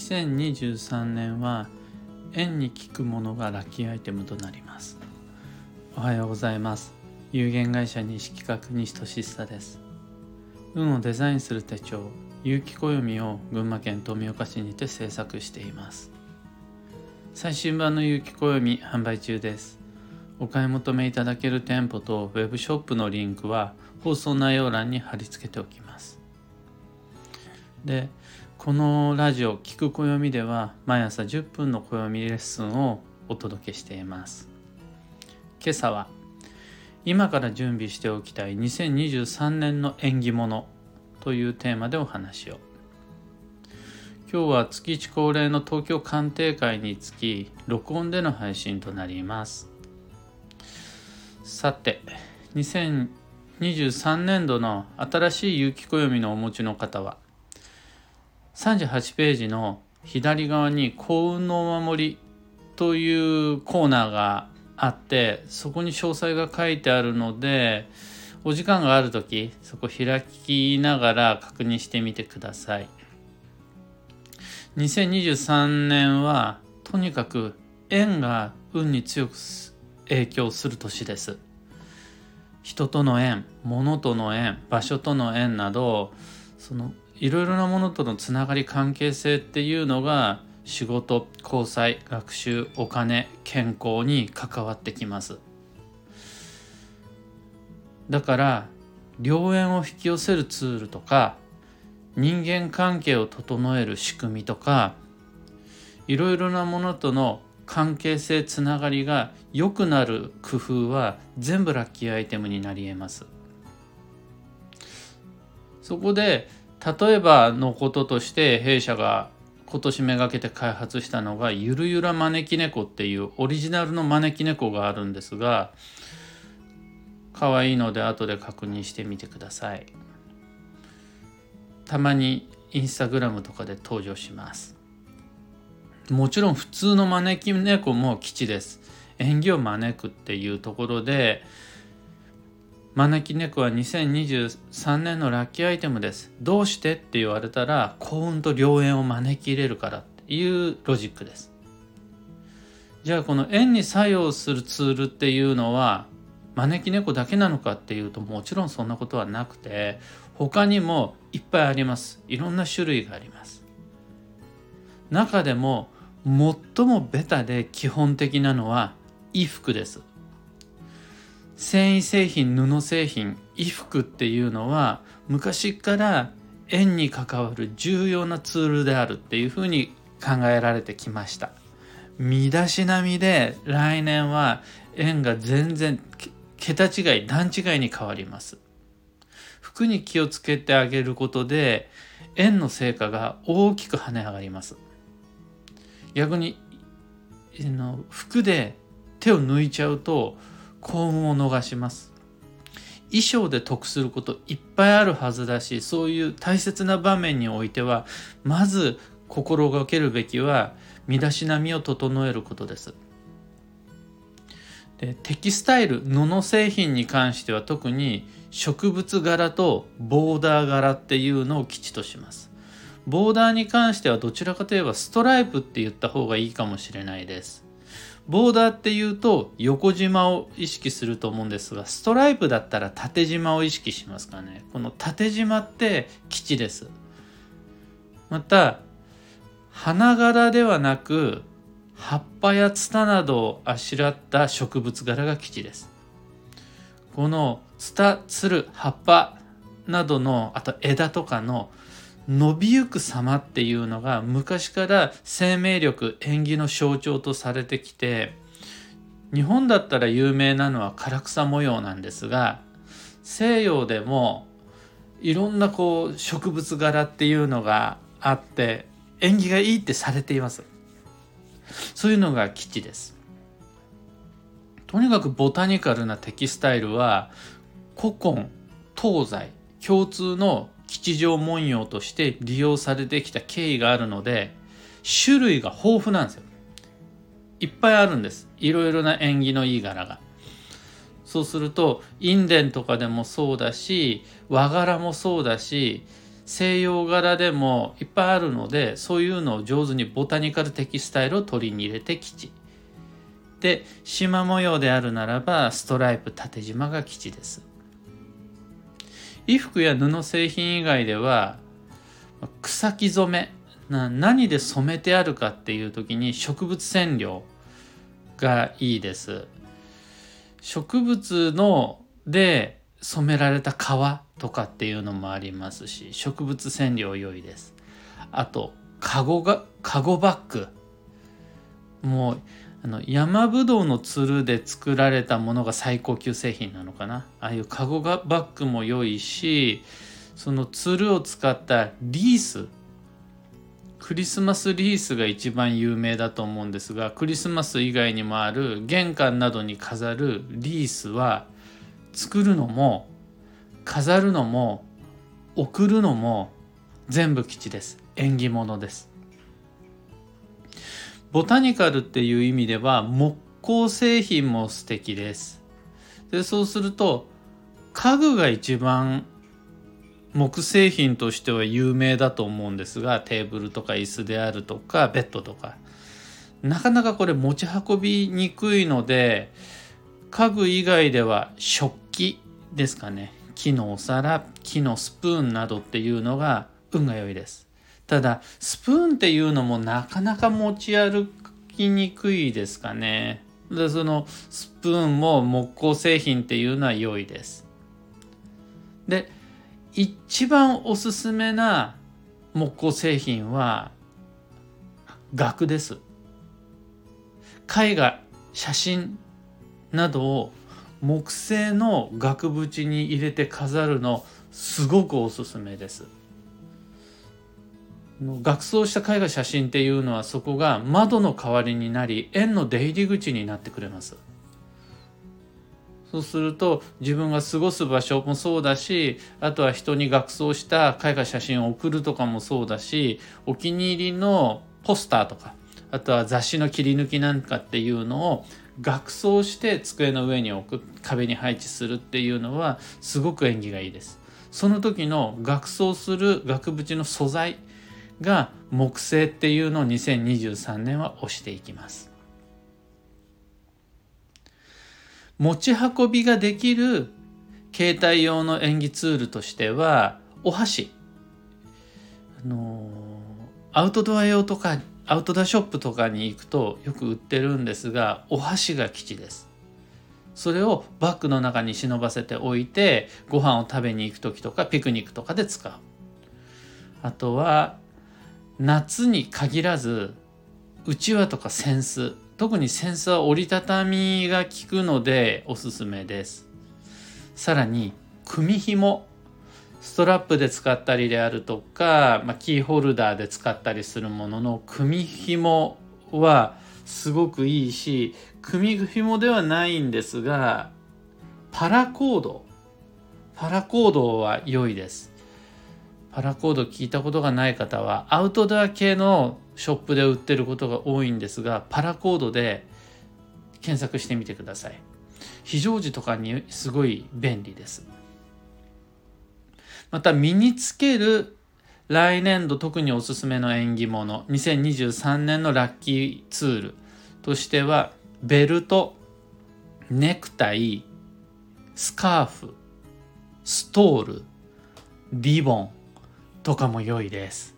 2023年は縁に効くものがラッキーアイテムとなります。おはようございます。有限会社西企画西俊久です。運をデザインする手帳有機暦を群馬県富岡市にて制作しています。最新版の有機暦販売中です。お買い求めいただける店舗とウェブショップのリンクは放送内容欄に貼り付けておきます。でこのラジオ「聞く暦」では毎朝10分の暦レッスンをお届けしています。今朝は今から準備しておきたい2023年の縁起物というテーマでお話を。今日は月1恒例の東京鑑定会につき録音での配信となります。さて2023年度の新しい有機暦のお持ちの方は38ページの左側に幸運のお守りというコーナーがあってそこに詳細が書いてあるのでお時間がある時そこ開きながら確認してみてください。2023年はとにかく縁が運に強く影響する年です。人との縁物との縁場所との縁などそのいろいろなものとのつながり関係性っていうのが仕事交際学習お金健康に関わってきます。だから良縁を引き寄せるツールとか人間関係を整える仕組みとかいろいろなものとの関係性つながりが良くなる工夫は全部ラッキーアイテムになり得ます。そこで例えばのこととして弊社が今年めがけて開発したのがゆるゆら招き猫っていうオリジナルの招き猫があるんですが可愛いので後で確認してみてください。たまにインスタグラムとかで登場します。もちろん普通の招き猫も基地です。縁起を招くっていうところで招き猫は2023年のラッキーアイテムです。どうしてって言われたら幸運と良縁を招き入れるからっていうロジックです。じゃあこの縁に作用するツールっていうのは招き猫だけなのかっていうともちろんそんなことはなくて他にもいっぱいあります。いろんな種類があります。中でも最もベタで基本的なのは衣服です。繊維製品布製品衣服っていうのは昔から縁に関わる重要なツールであるっていうふうに考えられてきました。身だしなみで来年は縁が全然桁違い段違いに変わります。服に気をつけてあげることで縁の成果が大きく跳ね上がります。逆にの服で手を抜いちゃうと幸運を逃します。衣装で得することいっぱいあるはずだしそういう大切な場面においてはまず心がけるべきは身だしなみを整えることです。でテキスタイル布製品に関しては特に植物柄とボーダー柄っていうのを基地とします。ボーダーに関してはどちらかといえばストライプって言った方がいいかもしれないです。ボーダーっていうと横縞を意識すると思うんですがストライプだったら縦縞を意識しますかね。この縦縞って基地です。また花柄ではなく葉っぱやツタなどをあしらった植物柄が基地です。このツタツル葉っぱなどのあと枝とかの伸びゆく様っていうのが昔から生命力縁起の象徴とされてきて日本だったら有名なのは唐草模様なんですが西洋でもいろんなこう植物柄っていうのがあって縁起がいいってされています。そういうのが基地です。とにかくボタニカルなテキスタイルは古今東西共通の吉祥文様として利用されてきた経緯があるので種類が豊富なんですよ。いっぱいあるんです。いろいろな縁起のいい柄が。そうすると印伝とかでもそうだし和柄もそうだし西洋柄でもいっぱいあるのでそういうのを上手にボタニカルテキスタイルを取りに入れて吉。で縞模様であるならばストライプ縦縞が吉です。衣服や布製品以外では草木染めな何で染めてあるかっていう時に植物染料がいいです。植物ので染められた革とかっていうのもありますし植物染料良いです。あとカゴがカゴバッグ。もうあの山ぶどうのつるで作られたものが最高級製品なのかな？ああいうカゴがバッグも良いしそのつるを使ったリース。クリスマスリースが一番有名だと思うんですがクリスマス以外にもある玄関などに飾るリースは作るのも飾るのも送るのも全部吉です。縁起物です。ボタニカルっていう意味では木工製品も素敵です。でそうすると家具が一番木製品としては有名だと思うんですがテーブルとか椅子であるとかベッドとか。なかなかこれ持ち運びにくいので家具以外では食器ですかね。木のお皿木のスプーンなどっていうのが運が良いです。ただスプーンっていうのもなかなか持ち歩きにくいですかね。でそのスプーンも木工製品っていうのは良いです。で一番おすすめな木工製品は額です。絵画写真などを木製の額縁に入れて飾るのすごくおすすめです。額装した絵画写真っていうのはそこが窓の代わりになり円の出入り口になってくれますそうすると自分が過ごす場所もそうだしあとは人に額装した絵画写真を送るとかもそうだしお気に入りのポスターとかあとは雑誌の切り抜きなんかっていうのを額装して机の上に置く壁に配置するっていうのはすごく縁起がいいです。その時の額装する額縁の素材が木製っていうのを2023年は推していきます。持ち運びができる携帯用の演技ツールとしてはお箸。あのアウトドア用とかアウトドアショップとかに行くとよく売ってるんですがお箸が基地です。それをバッグの中に忍ばせておいてご飯を食べに行く時とかピクニックとかで使う。あとは夏に限らずうちわとか扇子特にセンサー折りたたみが効くのでおすすめです。さらに組紐ストラップで使ったりであるとか、まあ、キーホルダーで使ったりするものの組紐はすごくいいし組紐ではないんですがパラコード。パラコードは良いです。パラコード聞いたことがない方はアウトドア系のショップで売ってることが多いんですがパラコードで検索してみてください。非常時とかにすごい便利です。また身につける来年度特におすすめの縁起物2023年のラッキーツールとしてはベルトネクタイスカーフストールリボンとかも良いです。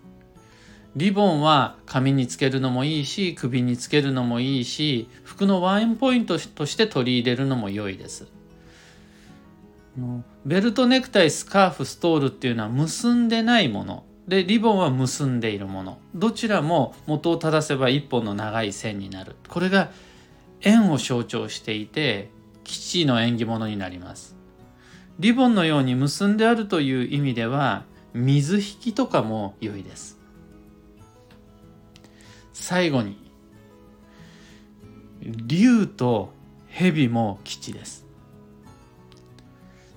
リボンは髪につけるのもいいし首につけるのもいいし服のワインポイントとして取り入れるのも良いです。ベルトネクタイスカーフストールっていうのは結んでないもの。でリボンは結んでいるもの。どちらも元を正せば一本の長い線になる。これが円を象徴していて基地の縁起物になります。リボンのように結んであるという意味では水引きとかも良いです。最後に竜と蛇も基地です。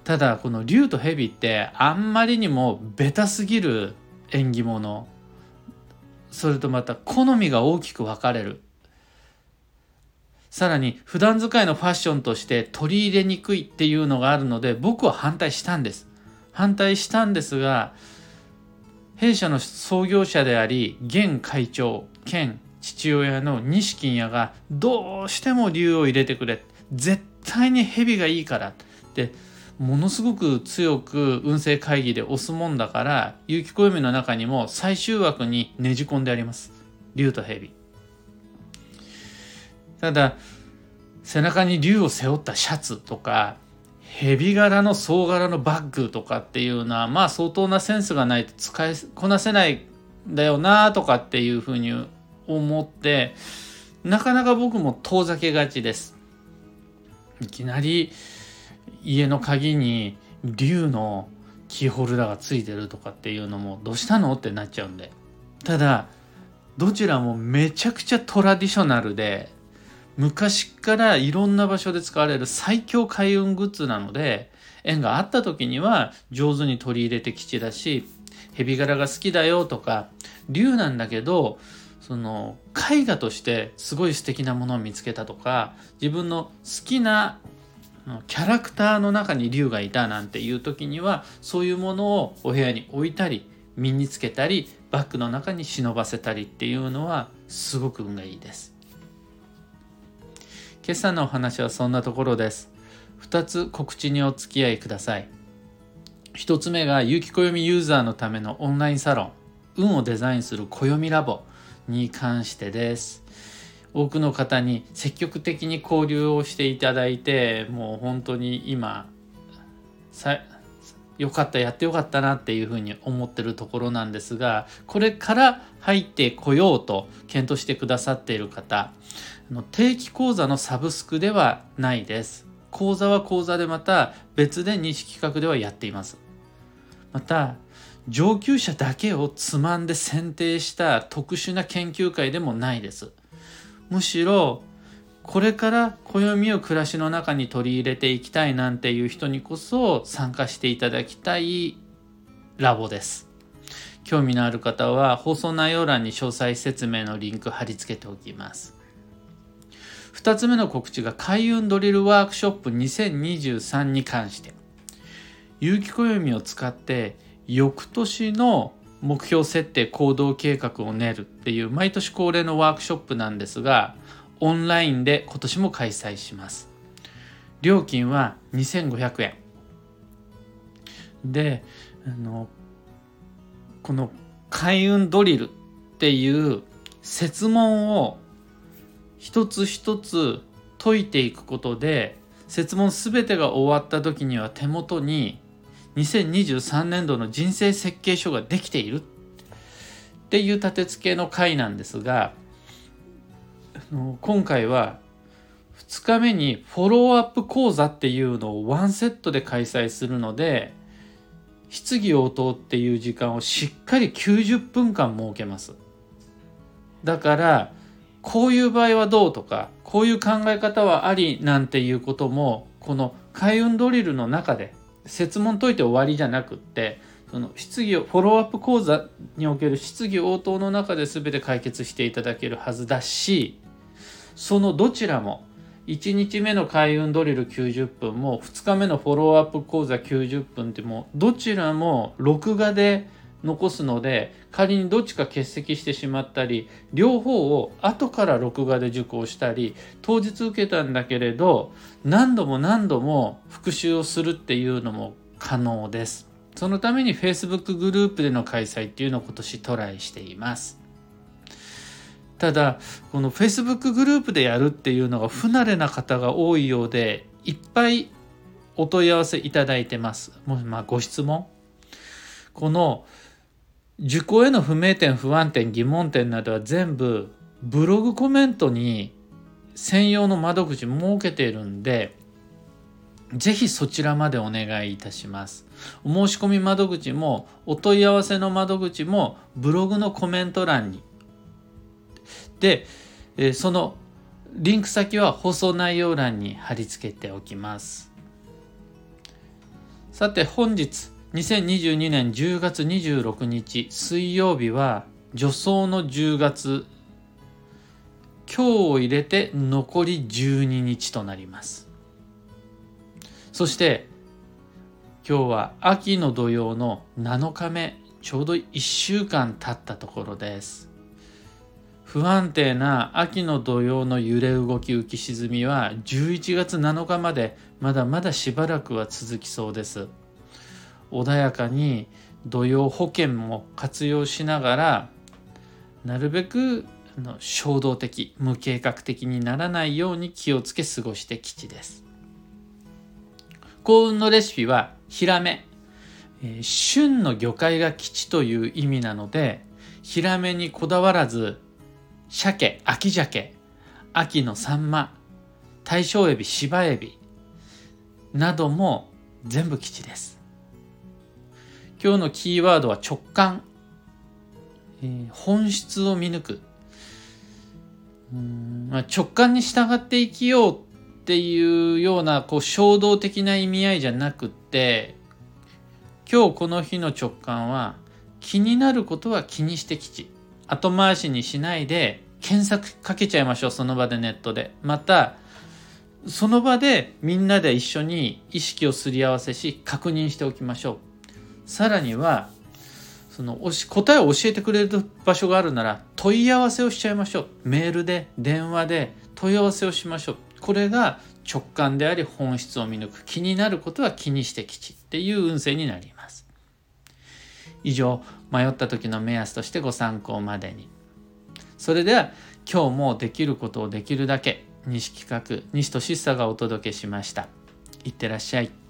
ただこの竜と蛇ってあんまりにもベタすぎる縁起物。それとまた好みが大きく分かれる。さらに普段使いのファッションとして取り入れにくいっていうのがあるので僕は反対したんです。反対したんですが弊社の創業者であり現会長兼父親の西金也がどうしても竜を入れてくれ絶対に蛇がいいからってものすごく強く運勢会議で押すもんだから有機暦の中にも最終枠にねじ込んであります。竜と蛇。ただ背中に竜を背負ったシャツとか蛇柄の総柄のバッグとかっていうのはまあ相当なセンスがないと使いこなせないんだよなとかっていうふうに思ってなかなか僕も遠ざけがちです。いきなり家の鍵に竜のキーホルダーがついてるとかっていうのもどうしたのってなっちゃうんで。ただどちらもめちゃくちゃトラディショナルで昔からいろんな場所で使われる最強開運グッズなので縁があった時には上手に取り入れて吉だし蛇柄が好きだよとか竜なんだけどその絵画としてすごい素敵なものを見つけたとか自分の好きなキャラクターの中に竜がいたなんていう時にはそういうものをお部屋に置いたり身につけたりバッグの中に忍ばせたりっていうのはすごく運がいいです。今朝のお話はそんなところです。2つ告知にお付き合いください。1つ目が有機暦ユーザーのためのオンラインサロン運をデザインする暦ラボに関してです。多くの方に積極的に交流をしていただいてもう本当に今さよかったやってよかったなっていうふうに思ってるところなんですがこれから入ってこようと検討してくださっている方定期講座のサブスクではないです。講座は講座でまた別で西企画ではやっています。また上級者だけをつまんで選定した特殊な研究会でもないです。むしろこれから暦を暮らしの中に取り入れていきたいなんていう人にこそ参加していただきたいラボです。興味のある方は放送内容欄に詳細説明のリンク貼り付けておきます。2つ目の告知が開運ドリルワークショップ2023に関して。有機暦を使って翌年の目標設定行動計画を練るっていう毎年恒例のワークショップなんですがオンラインで今年も開催します。料金は2500円。であのこの開運ドリルっていう設問を一つ一つ解いていくことで設問全てが終わった時には手元に2023年度の人生設計書ができているっていう立て付けの回なんですが今回は2日目にフォローアップ講座っていうのをワンセットで開催するので質疑応答っていう時間をしっかり90分間設けます。だからこういう場合はどうとかこういう考え方はありなんていうこともこの開運ドリルの中で設問解いて終わりじゃなくってその質疑をフォローアップ講座における質疑応答の中で全て解決していただけるはずだしそのどちらも1日目の開運ドリル90分も2日目のフォローアップ講座90分ってもどちらも録画で残すので仮にどっちか欠席してしまったり両方を後から録画で受講したり当日受けたんだけれど何度も何度も復習をするっていうのも可能です。そのために Facebook グループでの開催っていうのを今年トライしています。ただこの Facebook グループでやるっていうのが不慣れな方が多いようでいっぱいお問い合わせいただいてます。もまあご質問この受講への不明点不安点疑問点などは全部ブログコメントに専用の窓口設けているんでぜひそちらまでお願いいたします。お申し込み窓口もお問い合わせの窓口もブログのコメント欄に。で、えそのリンク先は放送内容欄に貼り付けておきます。さて本日2022年10月26日水曜日は助走の10月。今日を入れて残り12日となります。そして今日は秋の土曜の7日目ちょうど1週間経ったところです。不安定な秋の土曜の揺れ動き浮き沈みは11月7日までまだまだしばらくは続きそうです。穏やかに土曜保険も活用しながらなるべく衝動的無計画的にならないように気をつけ過ごして吉です。幸運のレシピはヒラメ、旬の魚介が吉という意味なのでヒラメにこだわらず鮭秋鮭秋のサンマ大正エビ芝エビなども全部吉です。今日のキーワードは直感、えー、本質を見抜く。うんまあ、直感に従って生きようっていうようなこう衝動的な意味合いじゃなくて今日この日の直感は気になることは気にしてきち後回しにしないで検索かけちゃいましょうその場でネットで。またその場でみんなで一緒に意識をすり合わせし確認しておきましょう。さらにはその答えを教えてくれる場所があるなら問い合わせをしちゃいましょう。メールで電話で問い合わせをしましょう。これが直感であり本質を見抜く。気になることは気にしてきち。っていう運勢になります。以上迷った時の目安としてご参考までに。それでは今日もできることをできるだけ西企画西俊久がお届けしました。いってらっしゃい。